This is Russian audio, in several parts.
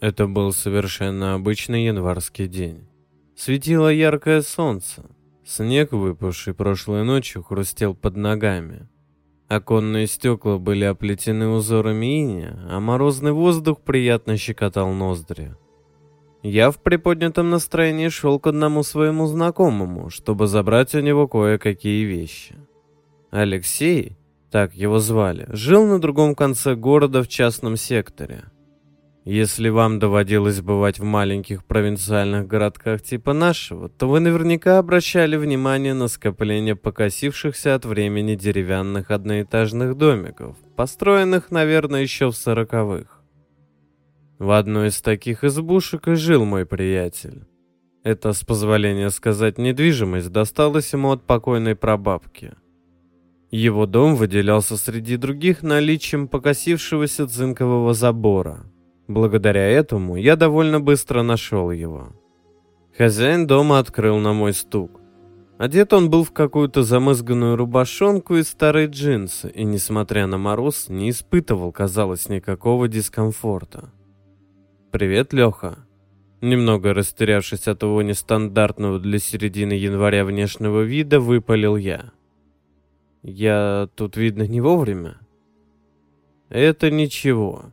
Это был совершенно обычный январский день. Светило яркое солнце. Снег, выпавший прошлой ночью, хрустел под ногами. Оконные стекла были оплетены узорами иния, а морозный воздух приятно щекотал ноздри. Я в приподнятом настроении шел к одному своему знакомому, чтобы забрать у него кое-какие вещи. Алексей, так его звали, жил на другом конце города в частном секторе. Если вам доводилось бывать в маленьких провинциальных городках типа нашего, то вы наверняка обращали внимание на скопление покосившихся от времени деревянных одноэтажных домиков, построенных, наверное, еще в сороковых. В одной из таких избушек и жил мой приятель. Это, с позволения сказать, недвижимость досталась ему от покойной прабабки – его дом выделялся среди других наличием покосившегося цинкового забора. Благодаря этому я довольно быстро нашел его. Хозяин дома открыл на мой стук. Одет он был в какую-то замызганную рубашонку и старые джинсы, и, несмотря на мороз, не испытывал, казалось, никакого дискомфорта. «Привет, Леха!» Немного растерявшись от того нестандартного для середины января внешнего вида, выпалил я. Я тут, видно, не вовремя. Это ничего.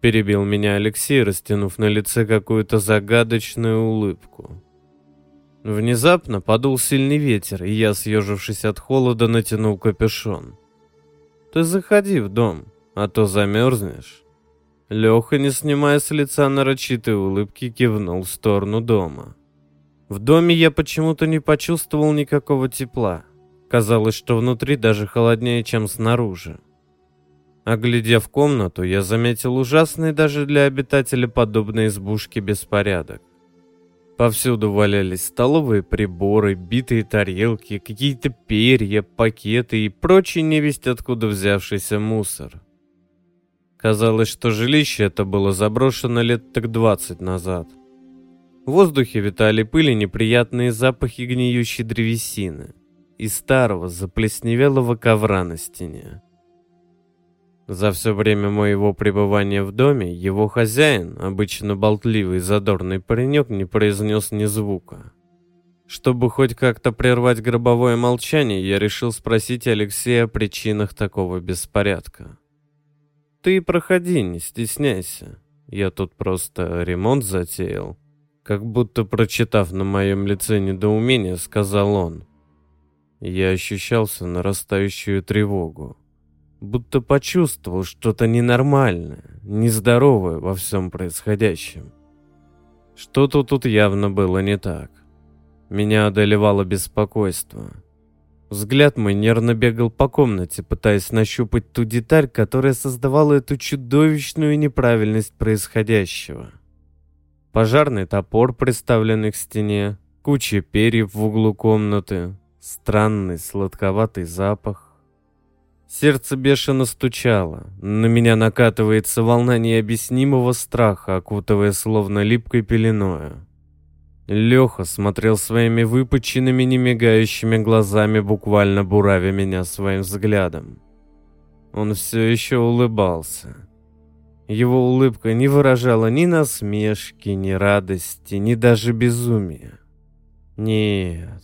Перебил меня Алексей, растянув на лице какую-то загадочную улыбку. Внезапно подул сильный ветер, и я, съежившись от холода, натянул капюшон. «Ты заходи в дом, а то замерзнешь». Леха, не снимая с лица нарочитой улыбки, кивнул в сторону дома. В доме я почему-то не почувствовал никакого тепла. Казалось, что внутри даже холоднее, чем снаружи. Оглядев комнату, я заметил ужасный даже для обитателя подобной избушки беспорядок. Повсюду валялись столовые приборы, битые тарелки, какие-то перья, пакеты и прочий невесть откуда взявшийся мусор. Казалось, что жилище это было заброшено лет так двадцать назад. В воздухе витали пыли неприятные запахи гниющей древесины и старого заплесневелого ковра на стене. За все время моего пребывания в доме его хозяин, обычно болтливый задорный паренек, не произнес ни звука. Чтобы хоть как-то прервать гробовое молчание, я решил спросить Алексея о причинах такого беспорядка. «Ты проходи, не стесняйся. Я тут просто ремонт затеял». Как будто прочитав на моем лице недоумение, сказал он. Я ощущался нарастающую тревогу. Будто почувствовал что-то ненормальное, нездоровое во всем происходящем. Что-то тут явно было не так. Меня одолевало беспокойство. Взгляд мой нервно бегал по комнате, пытаясь нащупать ту деталь, которая создавала эту чудовищную неправильность происходящего. Пожарный топор, приставленный к стене, куча перьев в углу комнаты, Странный сладковатый запах. Сердце бешено стучало. На меня накатывается волна необъяснимого страха, окутывая словно липкой пеленою. Леха смотрел своими выпученными, немигающими глазами, буквально буравя меня своим взглядом. Он все еще улыбался. Его улыбка не выражала ни насмешки, ни радости, ни даже безумия. Нет,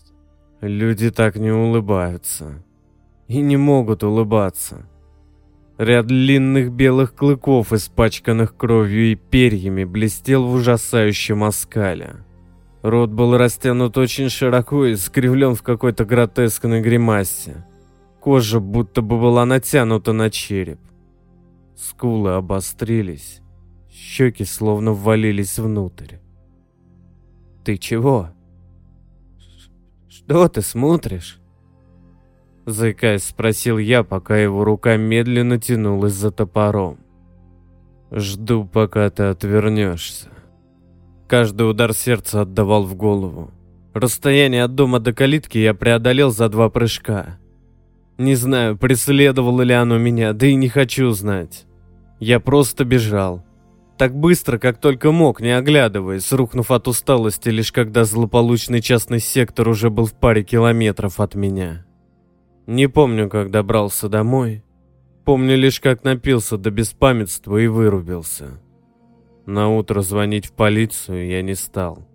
Люди так не улыбаются. И не могут улыбаться. Ряд длинных белых клыков, испачканных кровью и перьями, блестел в ужасающем оскале. Рот был растянут очень широко и скривлен в какой-то гротескной гримасе. Кожа будто бы была натянута на череп. Скулы обострились, щеки словно ввалились внутрь. «Ты чего?» «Что ты смотришь?» Заикаясь, спросил я, пока его рука медленно тянулась за топором. «Жду, пока ты отвернешься». Каждый удар сердца отдавал в голову. Расстояние от дома до калитки я преодолел за два прыжка. Не знаю, преследовало ли оно меня, да и не хочу знать. Я просто бежал. Так быстро, как только мог, не оглядываясь, рухнув от усталости, лишь когда злополучный частный сектор уже был в паре километров от меня. Не помню, как добрался домой. Помню лишь, как напился до беспамятства и вырубился. На утро звонить в полицию я не стал.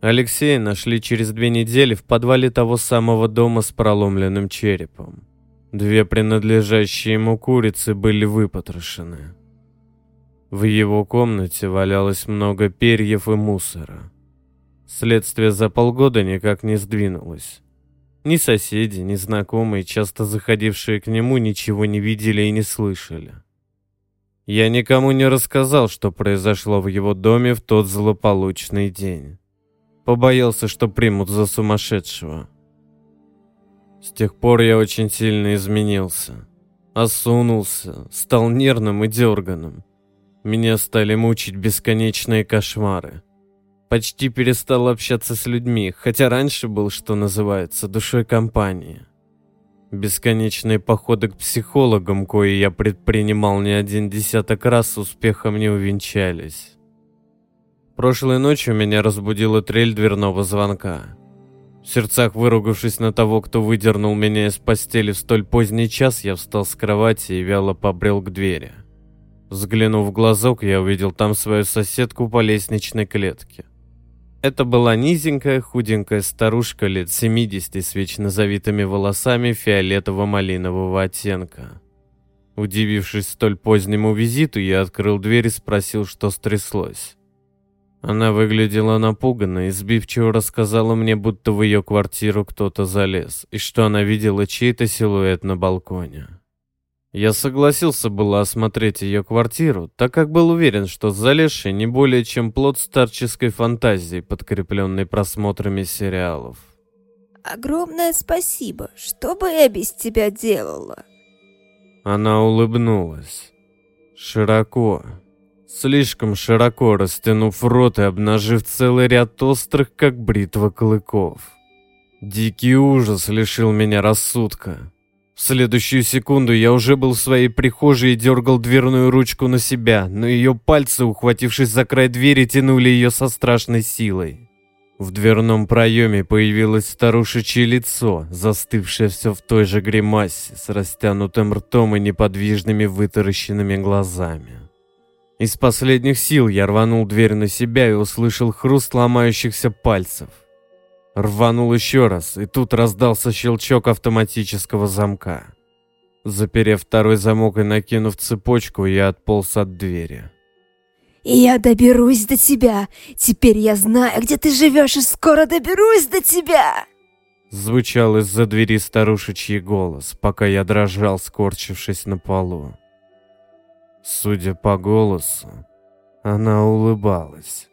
Алексея нашли через две недели в подвале того самого дома с проломленным черепом. Две принадлежащие ему курицы были выпотрошены. В его комнате валялось много перьев и мусора. Следствие за полгода никак не сдвинулось. Ни соседи, ни знакомые, часто заходившие к нему, ничего не видели и не слышали. Я никому не рассказал, что произошло в его доме в тот злополучный день. Побоялся, что примут за сумасшедшего. С тех пор я очень сильно изменился. Осунулся, стал нервным и дерганым. Меня стали мучить бесконечные кошмары. Почти перестал общаться с людьми, хотя раньше был, что называется, душой компании. Бесконечные походы к психологам, кои я предпринимал не один десяток раз, успехом не увенчались. Прошлой ночью меня разбудила трель дверного звонка. В сердцах выругавшись на того, кто выдернул меня из постели в столь поздний час, я встал с кровати и вяло побрел к двери. Взглянув в глазок, я увидел там свою соседку по лестничной клетке. Это была низенькая, худенькая старушка лет 70 с вечно завитыми волосами фиолетово-малинового оттенка. Удивившись столь позднему визиту, я открыл дверь и спросил, что стряслось. Она выглядела напуганной и сбивчиво рассказала мне, будто в ее квартиру кто-то залез, и что она видела чей-то силуэт на балконе. Я согласился было осмотреть ее квартиру, так как был уверен, что залезший не более чем плод старческой фантазии, подкрепленной просмотрами сериалов. Огромное спасибо. Что бы я без тебя делала? Она улыбнулась. Широко, слишком широко растянув рот и обнажив целый ряд острых, как бритва клыков. Дикий ужас лишил меня рассудка. В следующую секунду я уже был в своей прихожей и дергал дверную ручку на себя, но ее пальцы, ухватившись за край двери, тянули ее со страшной силой. В дверном проеме появилось старушечье лицо, застывшее все в той же гримасе, с растянутым ртом и неподвижными вытаращенными глазами. Из последних сил я рванул дверь на себя и услышал хруст ломающихся пальцев. Рванул еще раз, и тут раздался щелчок автоматического замка. Заперев второй замок и накинув цепочку, я отполз от двери. «Я доберусь до тебя! Теперь я знаю, где ты живешь, и скоро доберусь до тебя!» Звучал из-за двери старушечий голос, пока я дрожал, скорчившись на полу. Судя по голосу, она улыбалась.